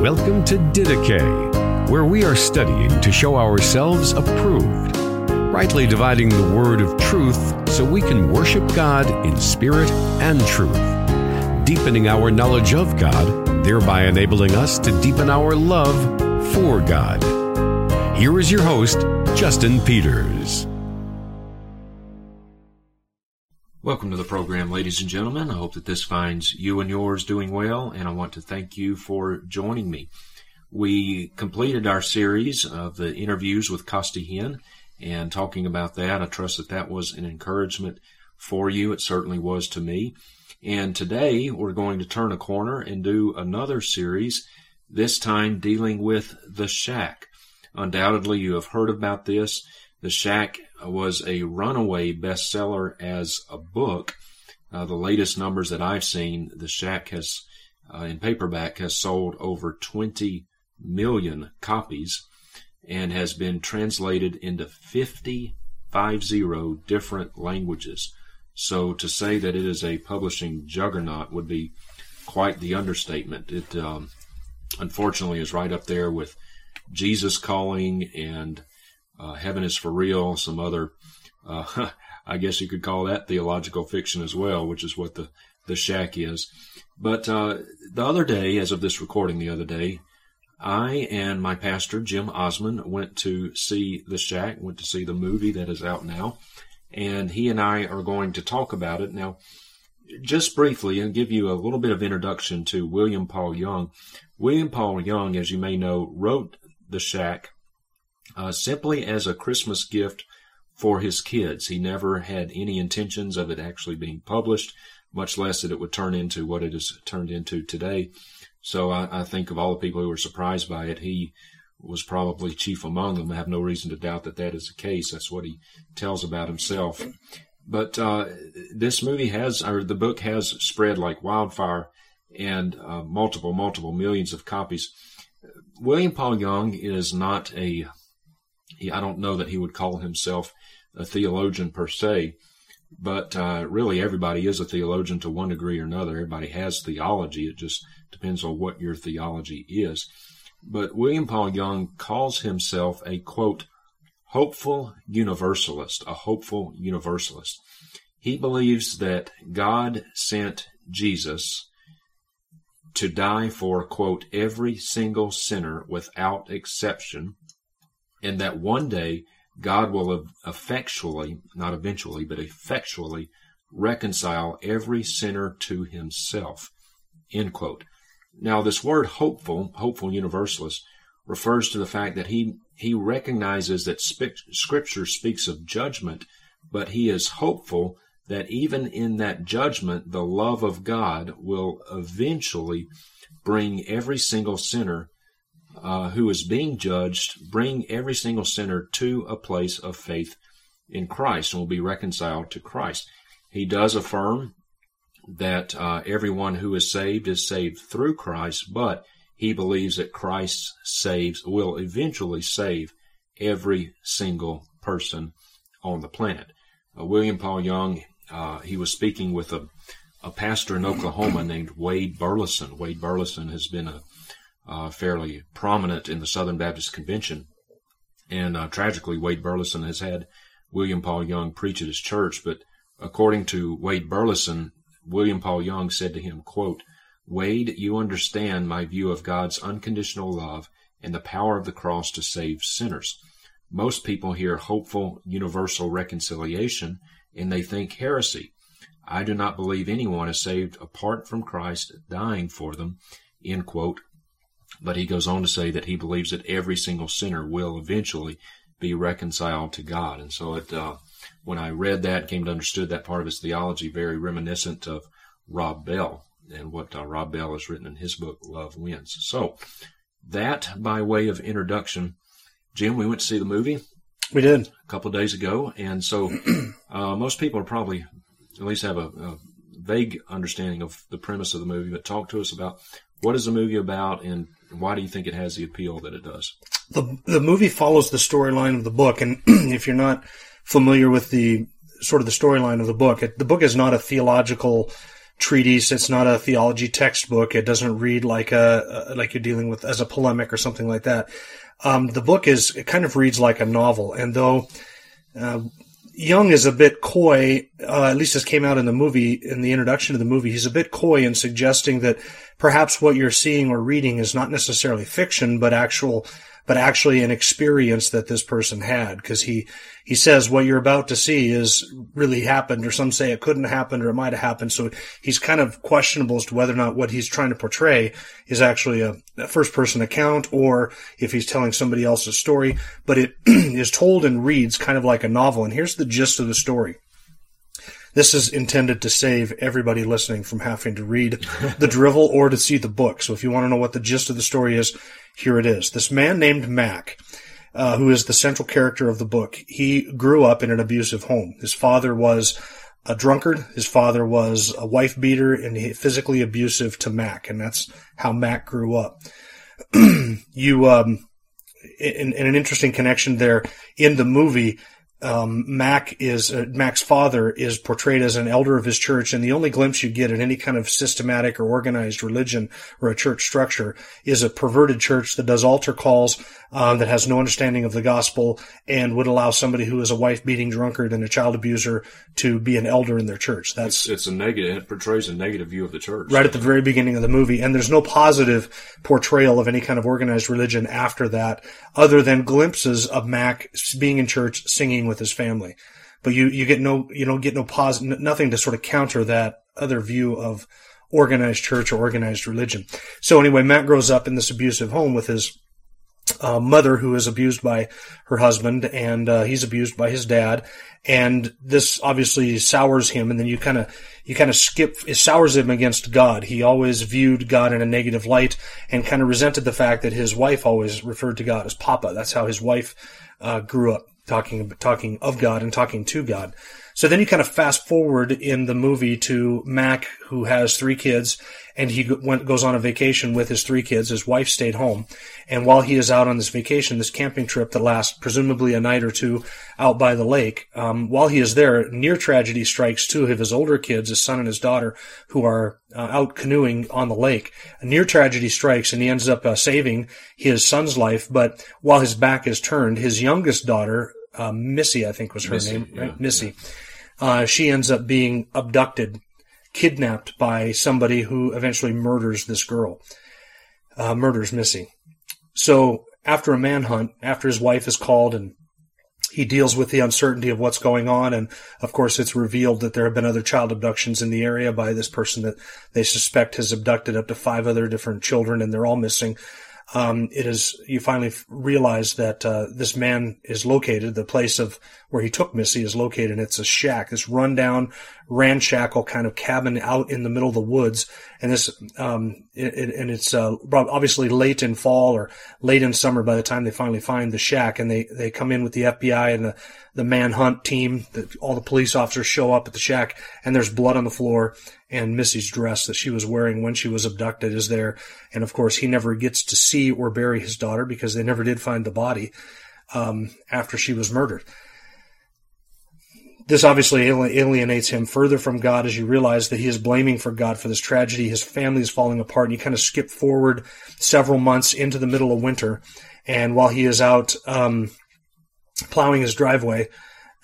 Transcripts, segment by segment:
Welcome to Didache, where we are studying to show ourselves approved, rightly dividing the word of truth so we can worship God in spirit and truth, deepening our knowledge of God, thereby enabling us to deepen our love for God. Here is your host, Justin Peters. Welcome to the program, ladies and gentlemen. I hope that this finds you and yours doing well, and I want to thank you for joining me. We completed our series of the interviews with Costi Hinn, and talking about that, I trust that that was an encouragement for you. It certainly was to me. And today we're going to turn a corner and do another series, this time dealing with The Shack. Undoubtedly, you have heard about this. The Shack was a runaway bestseller as a book. Uh, the latest numbers that I've seen, The Shack has, uh, in paperback, has sold over 20 million copies and has been translated into 50, 50 different languages. So to say that it is a publishing juggernaut would be quite the understatement. It um, unfortunately is right up there with Jesus Calling and uh, Heaven is for Real, some other, uh, I guess you could call that theological fiction as well, which is what the, the shack is. But uh, the other day, as of this recording the other day, I and my pastor, Jim Osmond, went to see The Shack, went to see the movie that is out now, and he and I are going to talk about it. Now, just briefly, and give you a little bit of introduction to William Paul Young. William Paul Young, as you may know, wrote The Shack uh, simply as a Christmas gift for his kids. He never had any intentions of it actually being published, much less that it would turn into what it has turned into today. So I, I think of all the people who were surprised by it, he was probably chief among them. I have no reason to doubt that that is the case. That's what he tells about himself. But uh, this movie has, or the book has spread like wildfire and uh, multiple, multiple millions of copies. William Paul Young is not a he, I don't know that he would call himself a theologian per se, but uh, really everybody is a theologian to one degree or another. Everybody has theology. It just depends on what your theology is. But William Paul Young calls himself a quote, hopeful universalist, a hopeful universalist. He believes that God sent Jesus to die for, quote, every single sinner without exception, and that one day God will effectually, not eventually, but effectually reconcile every sinner to himself. End quote. Now, this word hopeful, hopeful universalist, refers to the fact that he, he recognizes that scripture speaks of judgment, but he is hopeful that even in that judgment, the love of God will eventually bring every single sinner uh, who is being judged, bring every single sinner to a place of faith in Christ and will be reconciled to Christ. He does affirm that uh, everyone who is saved is saved through Christ, but he believes that Christ saves, will eventually save every single person on the planet. Uh, William Paul Young, uh, he was speaking with a, a pastor in Oklahoma named Wade Burleson. Wade Burleson has been a uh, fairly prominent in the Southern Baptist Convention. And uh, tragically, Wade Burleson has had William Paul Young preach at his church. But according to Wade Burleson, William Paul Young said to him, quote, Wade, you understand my view of God's unconditional love and the power of the cross to save sinners. Most people hear hopeful universal reconciliation and they think heresy. I do not believe anyone is saved apart from Christ dying for them. End quote. But he goes on to say that he believes that every single sinner will eventually be reconciled to God. And so it, uh, when I read that, came to understand that part of his theology, very reminiscent of Rob Bell and what uh, Rob Bell has written in his book, Love Wins. So that by way of introduction, Jim, we went to see the movie. We did a couple of days ago, and so uh, most people are probably at least have a, a vague understanding of the premise of the movie. But talk to us about what is the movie about, and why do you think it has the appeal that it does? The the movie follows the storyline of the book, and if you're not familiar with the sort of the storyline of the book, it, the book is not a theological treatise. It's not a theology textbook. It doesn't read like a, like you're dealing with as a polemic or something like that. Um, the book is, it kind of reads like a novel. And though, uh, Young is a bit coy, uh, at least this came out in the movie, in the introduction to the movie, he's a bit coy in suggesting that perhaps what you're seeing or reading is not necessarily fiction, but actual but actually an experience that this person had because he he says what you're about to see is really happened or some say it couldn't happen or it might have happened. So he's kind of questionable as to whether or not what he's trying to portray is actually a, a first person account or if he's telling somebody else's story. But it is told and reads kind of like a novel. And here's the gist of the story. This is intended to save everybody listening from having to read the drivel or to see the book. So if you want to know what the gist of the story is, here it is. This man named Mac, uh, who is the central character of the book, he grew up in an abusive home. His father was a drunkard. His father was a wife beater and physically abusive to Mac, and that's how Mac grew up. you, um, in, in, an interesting connection there in the movie, um, Mac is uh, Mac's father is portrayed as an elder of his church, and the only glimpse you get at any kind of systematic or organized religion or a church structure is a perverted church that does altar calls, uh, that has no understanding of the gospel, and would allow somebody who is a wife beating drunkard and a child abuser to be an elder in their church. That's it's, it's a negative. It portrays a negative view of the church right at the very beginning of the movie, and there's no positive portrayal of any kind of organized religion after that, other than glimpses of Mac being in church singing with his family. But you, you get no, you don't get no positive, nothing to sort of counter that other view of organized church or organized religion. So anyway, Matt grows up in this abusive home with his uh, mother who is abused by her husband and uh, he's abused by his dad and this obviously sours him and then you kind of you kind of skip it sours him against god he always viewed god in a negative light and kind of resented the fact that his wife always referred to god as papa that's how his wife uh, grew up talking talking of God and talking to God. So then you kind of fast forward in the movie to Mac, who has three kids, and he went, goes on a vacation with his three kids. His wife stayed home. And while he is out on this vacation, this camping trip that lasts presumably a night or two out by the lake, um, while he is there, near tragedy strikes two of his older kids, his son and his daughter, who are uh, out canoeing on the lake. A near tragedy strikes and he ends up uh, saving his son's life. But while his back is turned, his youngest daughter, uh, Missy, I think was her Missy, name, right? yeah, Missy. Uh, she ends up being abducted, kidnapped by somebody who eventually murders this girl, uh, murders Missy. So after a manhunt, after his wife is called and he deals with the uncertainty of what's going on. And of course, it's revealed that there have been other child abductions in the area by this person that they suspect has abducted up to five other different children and they're all missing um, it is you finally realize that uh, this man is located. The place of where he took Missy is located. And it's a shack, this rundown, ramshackle kind of cabin out in the middle of the woods. And this, um, it, and it's uh, obviously late in fall or late in summer by the time they finally find the shack. And they they come in with the FBI and the the manhunt team. The, all the police officers show up at the shack, and there's blood on the floor and Missy's dress that she was wearing when she was abducted is there. And of course, he never gets to see or bury his daughter because they never did find the body um, after she was murdered. This obviously alienates him further from God as you realize that he is blaming for God for this tragedy. His family is falling apart, and you kind of skip forward several months into the middle of winter. And while he is out um, plowing his driveway,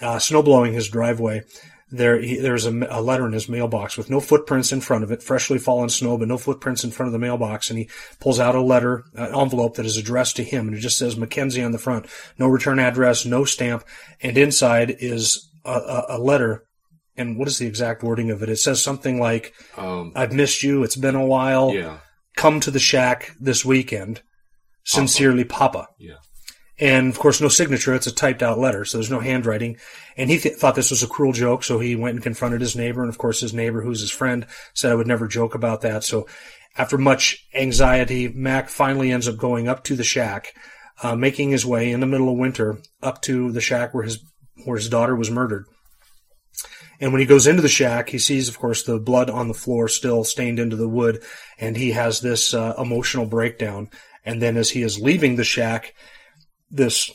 uh, snow blowing his driveway, there he, there's a, a, letter in his mailbox with no footprints in front of it, freshly fallen snow, but no footprints in front of the mailbox. And he pulls out a letter, an envelope that is addressed to him, and it just says Mackenzie on the front. No return address, no stamp, and inside is a, a, letter. And what is the exact wording of it? It says something like, um, "I've missed you. It's been a while. Yeah. Come to the shack this weekend. Sincerely, Papa." Papa. Yeah. And of course, no signature. It's a typed out letter, so there's no handwriting. And he th- thought this was a cruel joke, so he went and confronted his neighbor. And of course, his neighbor, who's his friend, said I would never joke about that. So after much anxiety, Mac finally ends up going up to the shack, uh, making his way in the middle of winter up to the shack where his where his daughter was murdered. And when he goes into the shack, he sees, of course, the blood on the floor still stained into the wood, and he has this uh, emotional breakdown. And then as he is leaving the shack, this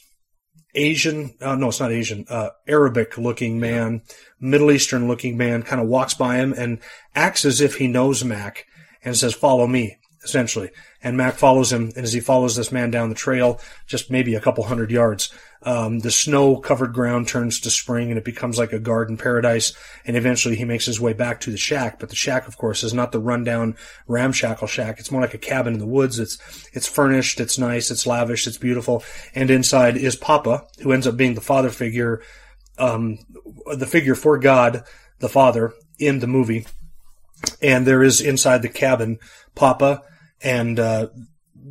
Asian, uh, no, it's not Asian, uh, Arabic looking man, Middle Eastern looking man kind of walks by him and acts as if he knows Mac and says, follow me, essentially. And Mac follows him. And as he follows this man down the trail, just maybe a couple hundred yards, um, the snow covered ground turns to spring and it becomes like a garden paradise. And eventually he makes his way back to the shack. But the shack, of course, is not the rundown ramshackle shack. It's more like a cabin in the woods. It's, it's furnished. It's nice. It's lavish. It's beautiful. And inside is Papa, who ends up being the father figure, um, the figure for God, the father in the movie. And there is inside the cabin Papa and, uh,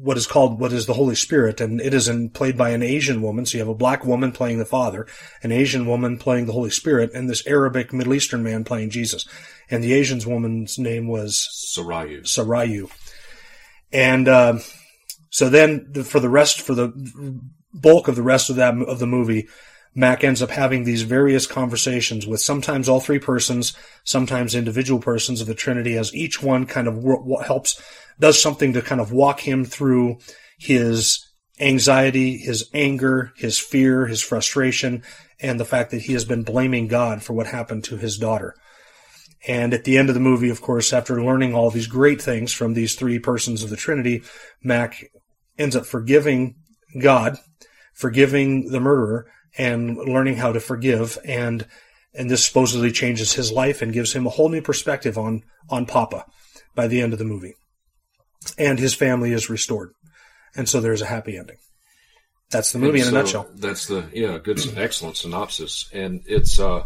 what is called what is the Holy Spirit, and it is in, played by an Asian woman. So you have a black woman playing the Father, an Asian woman playing the Holy Spirit, and this Arabic Middle Eastern man playing Jesus. And the Asian woman's name was Sarayu. Sarayu. And uh, so then, the, for the rest, for the bulk of the rest of that of the movie, Mac ends up having these various conversations with sometimes all three persons, sometimes individual persons of the Trinity, as each one kind of helps, does something to kind of walk him through his anxiety, his anger, his fear, his frustration, and the fact that he has been blaming God for what happened to his daughter. And at the end of the movie, of course, after learning all these great things from these three persons of the Trinity, Mac ends up forgiving God, forgiving the murderer, and learning how to forgive and and this supposedly changes his life and gives him a whole new perspective on on Papa by the end of the movie. And his family is restored. And so there's a happy ending. That's the movie And in so a nutshell. That's the yeah, good, excellent synopsis, and it's uh,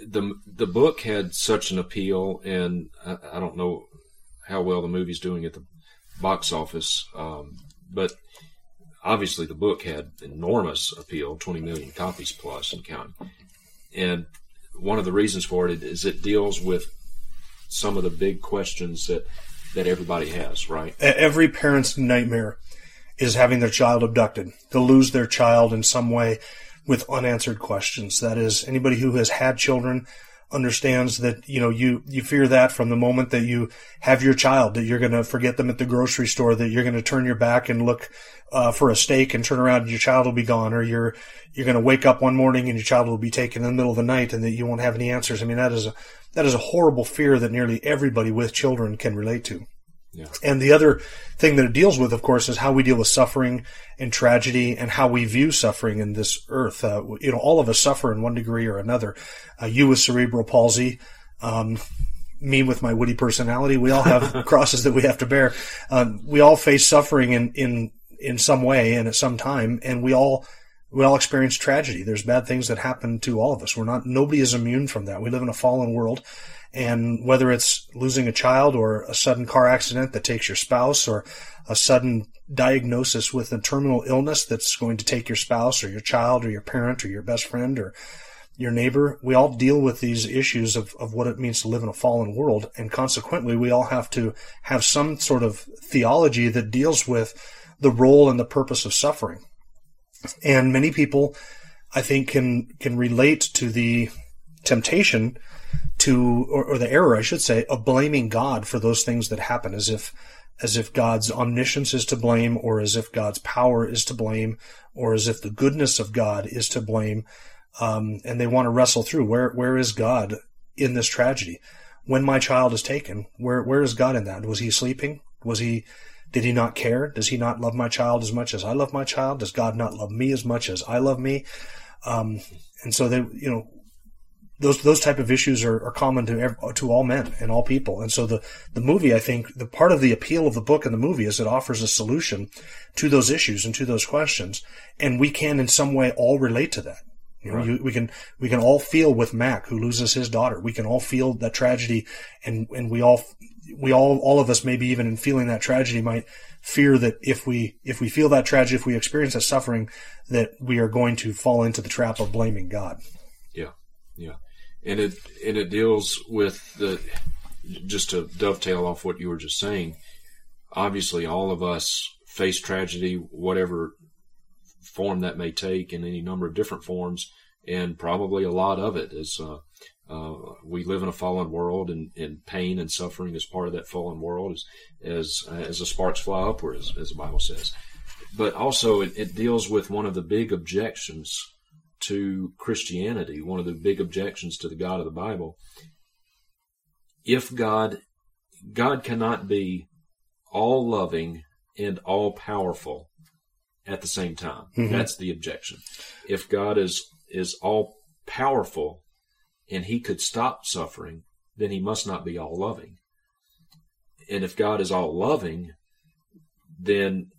the the book had such an appeal, and I, I don't know how well the movie's doing at the box office, um, but obviously the book had enormous appeal, twenty million copies plus and counting, and one of the reasons for it is it deals with some of the big questions that that everybody has, right? Every parent's nightmare is having their child abducted, to lose their child in some way with unanswered questions. That is, anybody who has had children understands that, you know, you, you fear that from the moment that you have your child, that you're going to forget them at the grocery store, that you're going to turn your back and look, uh, for a steak and turn around and your child will be gone, or you're, you're going to wake up one morning and your child will be taken in the middle of the night and that you won't have any answers. I mean, that is a, that is a horrible fear that nearly everybody with children can relate to. Yeah. And the other thing that it deals with, of course, is how we deal with suffering and tragedy and how we view suffering in this earth. Uh, you know, all of us suffer in one degree or another. Uh, you with cerebral palsy, um, me with my witty personality, we all have crosses that we have to bear. Um, we all face suffering in, in, in some way and at some time, and we all, we all experience tragedy. There's bad things that happen to all of us. We're not, nobody is immune from that. We live in a fallen world. And whether it's losing a child or a sudden car accident that takes your spouse or a sudden diagnosis with a terminal illness that's going to take your spouse or your child or your parent or your best friend or your neighbor, we all deal with these issues of, of what it means to live in a fallen world. And consequently, we all have to have some sort of theology that deals with the role and the purpose of suffering. And many people, I think, can, can relate to the temptation to, or, or the error, I should say, of blaming God for those things that happen as if, as if God's omniscience is to blame, or as if God's power is to blame, or as if the goodness of God is to blame. Um, and they want to wrestle through where, where is God in this tragedy? When my child is taken, where, where is God in that? Was he sleeping? Was he, did he not care? Does he not love my child as much as I love my child? Does God not love me as much as I love me? Um, and so they, you know, those those type of issues are, are common to ev- to all men and all people. And so the the movie, I think, the part of the appeal of the book and the movie is it offers a solution to those issues and to those questions, and we can in some way all relate to that. You know, Right. you, we can we can all feel with Mac who loses his daughter. We can all feel that tragedy, and and we all we all all of us maybe even in feeling that tragedy might fear that if we if we feel that tragedy, if we experience that suffering, that we are going to fall into the trap of blaming God. Yeah, yeah, and it and it deals with the just to dovetail off what you were just saying. Obviously, all of us face tragedy, whatever form that may take, in any number of different forms, and probably a lot of it is. Uh, uh, we live in a fallen world, and, and pain and suffering is part of that fallen world, as as as the sparks fly upward, as, as the Bible says. but also it, it deals with one of the big objections to Christianity, one of the big objections to the God of the Bible. If God, God cannot be all loving and all powerful at the same time. Mm-hmm. That's the objection. If God is is all powerful and he could stop suffering, then he must not be all loving. And if God is all loving, then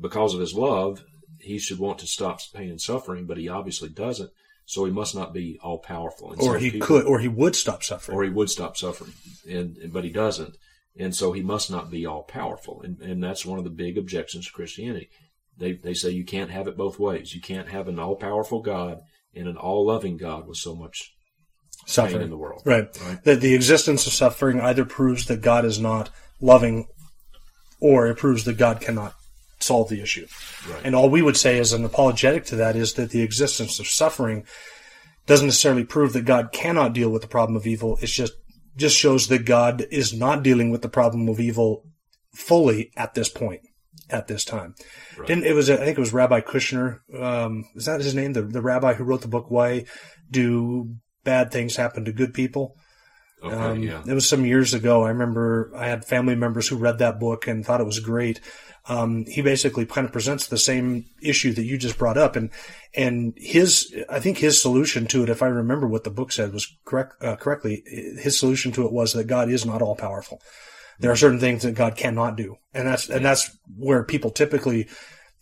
because of his love, he should want to stop pain and suffering, but he obviously doesn't. So he must not be all powerful. And or he people, could, or he would stop suffering. Or he would stop suffering, and but he doesn't, and so he must not be all powerful. And and that's one of the big objections to Christianity. They they say you can't have it both ways. You can't have an all powerful God and an all loving God with so much suffering in the world. Right. right. That the existence of suffering either proves that God is not loving, or it proves that God cannot solve the issue. Right. And all we would say as an apologetic to that is that the existence of suffering doesn't necessarily prove that God cannot deal with the problem of evil. It's just just shows that God is not dealing with the problem of evil fully at this point, at this time. Right. Didn't it was I think it was Rabbi Kushner. Um, is that his name? The the rabbi who wrote the book Why Do Bad Things Happen to Good People? Okay, um, yeah. It was some years ago. I remember I had family members who read that book and thought it was great um, he basically kind of presents the same issue that you just brought up, and and his I think his solution to it, if I remember what the book said was correct uh, correctly, his solution to it was that God is not all powerful. There are certain things that God cannot do, and that's and that's where people typically,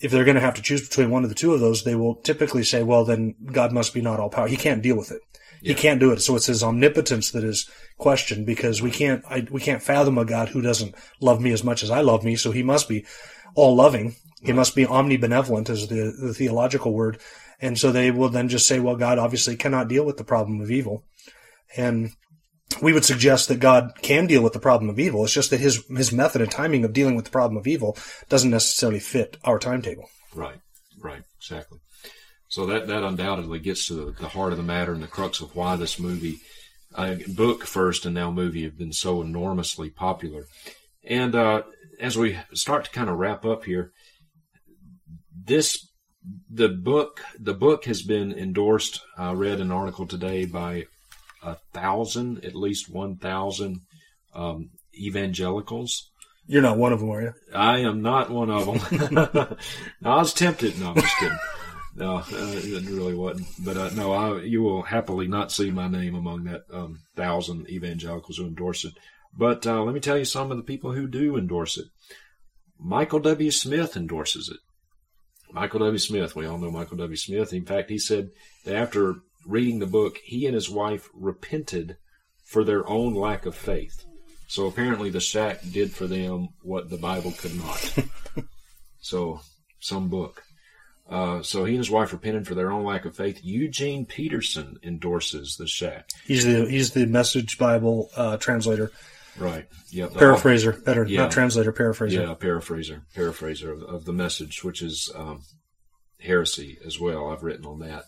if they're going to have to choose between one of the two of those, they will typically say, well, then God must be not all powerful. He can't deal with it. Yeah. He can't do it. So it's his omnipotence that is questioned because we can't I, we can't fathom a God who doesn't love me as much as I love me. So he must be all loving. He must be omnibenevolent is the, the theological word. And so they will then just say, well, God obviously cannot deal with the problem of evil. And we would suggest that God can deal with the problem of evil. It's just that his, his method and timing of dealing with the problem of evil doesn't necessarily fit our timetable. Right, right, exactly. So that, that undoubtedly gets to the, the heart of the matter and the crux of why this movie, uh, book first and now movie have been so enormously popular. And, uh, as we start to kind of wrap up here, this the book the book has been endorsed. I read an article today by a thousand, at least one thousand um, evangelicals. You're not one of them, are you? I am not one of them. no, I was tempted. No, I'm just kidding. No, uh, it really wasn't. But uh, no, I, you will happily not see my name among that um, thousand evangelicals who endorse it. But uh, let me tell you some of the people who do endorse it. Michael W. Smith endorses it. Michael W. Smith, we all know Michael W. Smith. In fact, he said that after reading the book, he and his wife repented for their own lack of faith. So apparently, the shack did for them what the Bible could not. so, some book. Uh, so he and his wife are repented for their own lack of faith. Eugene Peterson endorses the shack. He's the he's the Message Bible uh, translator. Right. Yeah. Paraphraser. Better. Yeah. Not translator. Paraphraser. Yeah. Paraphraser. Paraphraser of, of the message, which is um, heresy as well. I've written on that.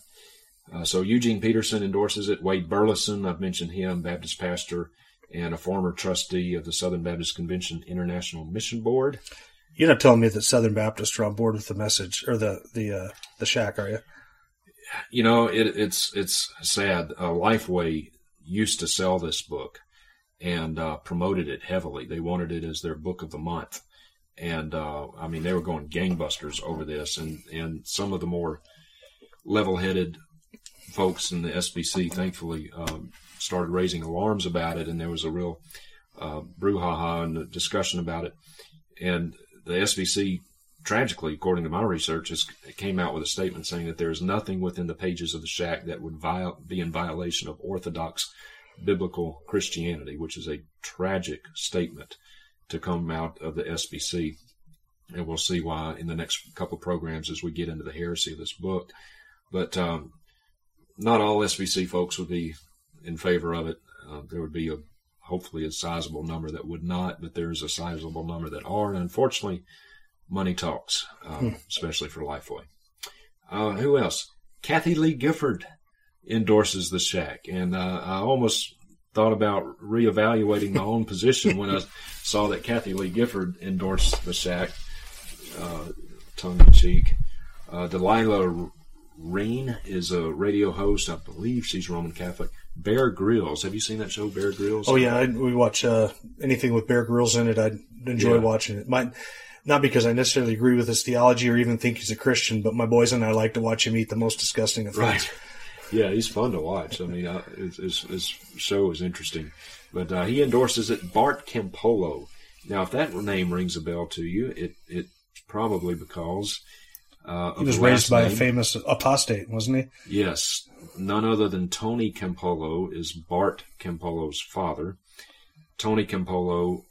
Uh, so Eugene Peterson endorses it. Wade Burleson, I've mentioned him, Baptist pastor and a former trustee of the Southern Baptist Convention International Mission Board. You're not telling me that Southern Baptists are on board with the message or the the uh, the shack, are you? You know, it, it's it's sad. Uh, Lifeway used to sell this book, and uh, promoted it heavily. They wanted it as their book of the month, and uh, I mean they were going gangbusters over this. And and some of the more level-headed folks in the SBC, thankfully, um, started raising alarms about it, and there was a real uh, brouhaha and discussion about it. And the SBC, tragically, according to my research, has, came out with a statement saying that there is nothing within the pages of the shack that would viol- be in violation of Orthodox biblical Christianity, which is a tragic statement to come out of the SBC. And we'll see why in the next couple programs as we get into the heresy of this book. But um, not all SBC folks would be in favor of it. Uh, there would be a hopefully a sizable number that would not, but there's a sizable number that are. And unfortunately, money talks, uh, hmm. especially for Lifeway. Uh, who else? Kathie Lee Gifford endorses the shack. And uh, I almost thought about reevaluating my own position when I saw that Kathie Lee Gifford endorsed the shack. Uh, tongue in cheek. Uh, Delilah Rene is a radio host. I believe she's Roman Catholic. Bear Grylls. Have you seen that show, Bear Grylls? Oh yeah, I, we watch uh, anything with Bear Grylls in it. I enjoy Yeah. watching it. Might not because I necessarily agree with his theology or even think he's a Christian, but my boys and I like to watch him eat the most disgusting of things. Right. Yeah, he's fun to watch. I mean, uh, his, his, his show is interesting. But uh, he endorses it, Bart Campolo. Now, if that name rings a bell to you, it it's probably because uh, He was raised by a famous apostate, wasn't he? Yes, none other than Tony Campolo is Bart Campolo's father. Tony Campolo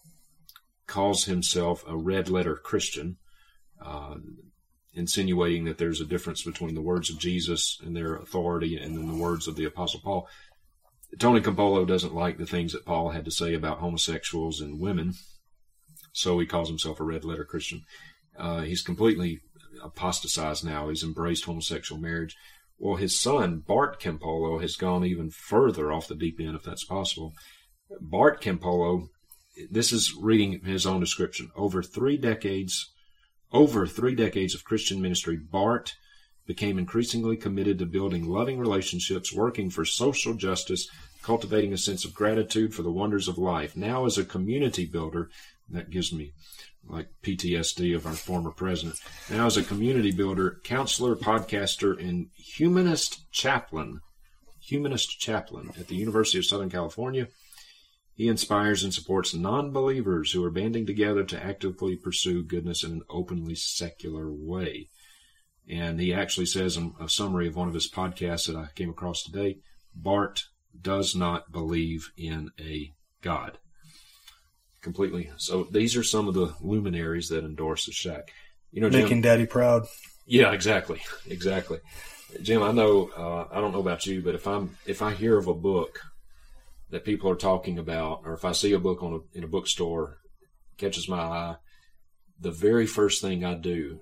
calls himself a red letter Christian, uh, insinuating that there's a difference between the words of Jesus and their authority and then the words of the Apostle Paul. Tony Campolo doesn't like the things that Paul had to say about homosexuals and women, so he calls himself a red letter Christian. Uh, he's completely apostatized now. He's embraced homosexual marriage. Well, his son, Bart Campolo, has gone even further off the deep end, if that's possible. Bart Campolo, this is reading his own description. Over three decades, over three decades of Christian ministry, Bart became increasingly committed to building loving relationships, working for social justice, cultivating a sense of gratitude for the wonders of life. Now, as a community builder, that gives me like PTSD of our former president. Now, as a community builder, counselor, podcaster, and humanist chaplain, humanist chaplain at the University of Southern California, he inspires and supports non believers who are banding together to actively pursue goodness in an openly secular way. And he actually says in a summary of one of his podcasts that I came across today Bart does not believe in a God. Completely. So these are some of the luminaries that endorse the shack. You know, Jim, Making daddy proud. yeah, exactly, exactly. Jim, I know. Uh, I don't know about you, but if I'm if I hear of a book that people are talking about, or if I see a book on a, in a bookstore catches my eye, the very first thing I do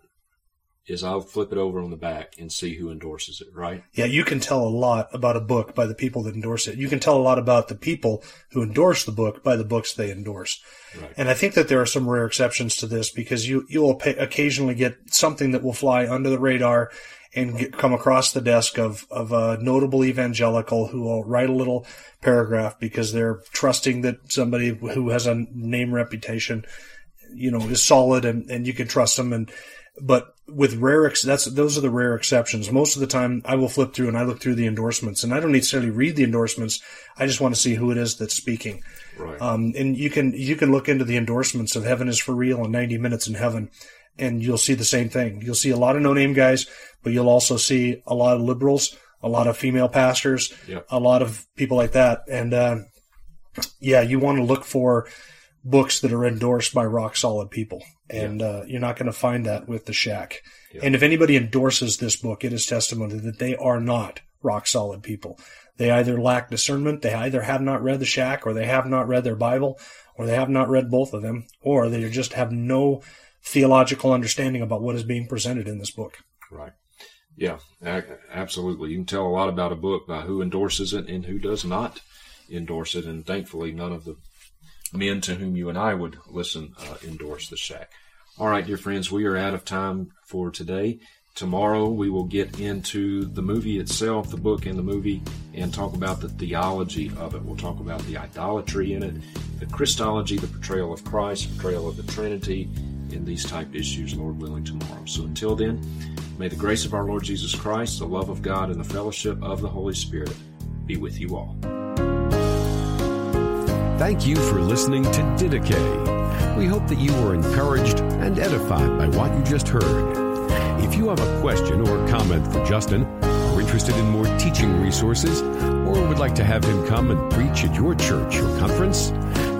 is I'll flip it over on the back and see who endorses it. Right? Yeah, you can tell a lot about a book by the people that endorse it. You can tell a lot about the people who endorse the book by the books they endorse. Right. And I think that there are some rare exceptions to this because you you will pay, occasionally get something that will fly under the radar and get, come across the desk of of a notable evangelical who will write a little paragraph because they're trusting that somebody who has a name reputation, you know, is solid and and you can trust them and but with rare ex- that's those are the rare exceptions. Most of the time, I will flip through and I look through the endorsements, and I don't necessarily read the endorsements. I just want to see who it is that's speaking. Right. Um, and you can you can look into the endorsements of Heaven is for Real and 90 Minutes in Heaven, and you'll see the same thing. You'll see a lot of no name guys, but you'll also see a lot of liberals, a lot of female pastors, a lot of people like that. And uh, yeah, you want to look for books that are endorsed by rock solid people, and uh, you're not going to find that with the Shack. And if anybody endorses this book, it is testimony that they are not rock solid people. They either lack discernment, they either have not read the Shack, or they have not read their Bible, or they have not read both of them, or they just have no theological understanding about what is being presented in this book. Right. Yeah, absolutely. You can tell a lot about a book by who endorses it and who does not endorse it. And thankfully, none of the men to whom you and I would listen uh, endorse the shack. All right, dear friends, we are out of time for today. Tomorrow we will get into the movie itself, the book and the movie, and talk about the theology of it. We'll talk about the idolatry in it, the Christology, the portrayal of Christ, portrayal of the Trinity, and these type issues, Lord willing, tomorrow. So until then, may the grace of our Lord Jesus Christ, the love of God, and the fellowship of the Holy Spirit be with you all. Thank you for listening to Didache. We hope that you were encouraged and edified by what you just heard. If you have a question or comment for Justin, are interested in more teaching resources, or would like to have him come and preach at your church or conference,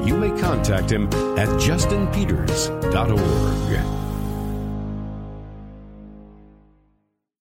you may contact him at justinpeters.org.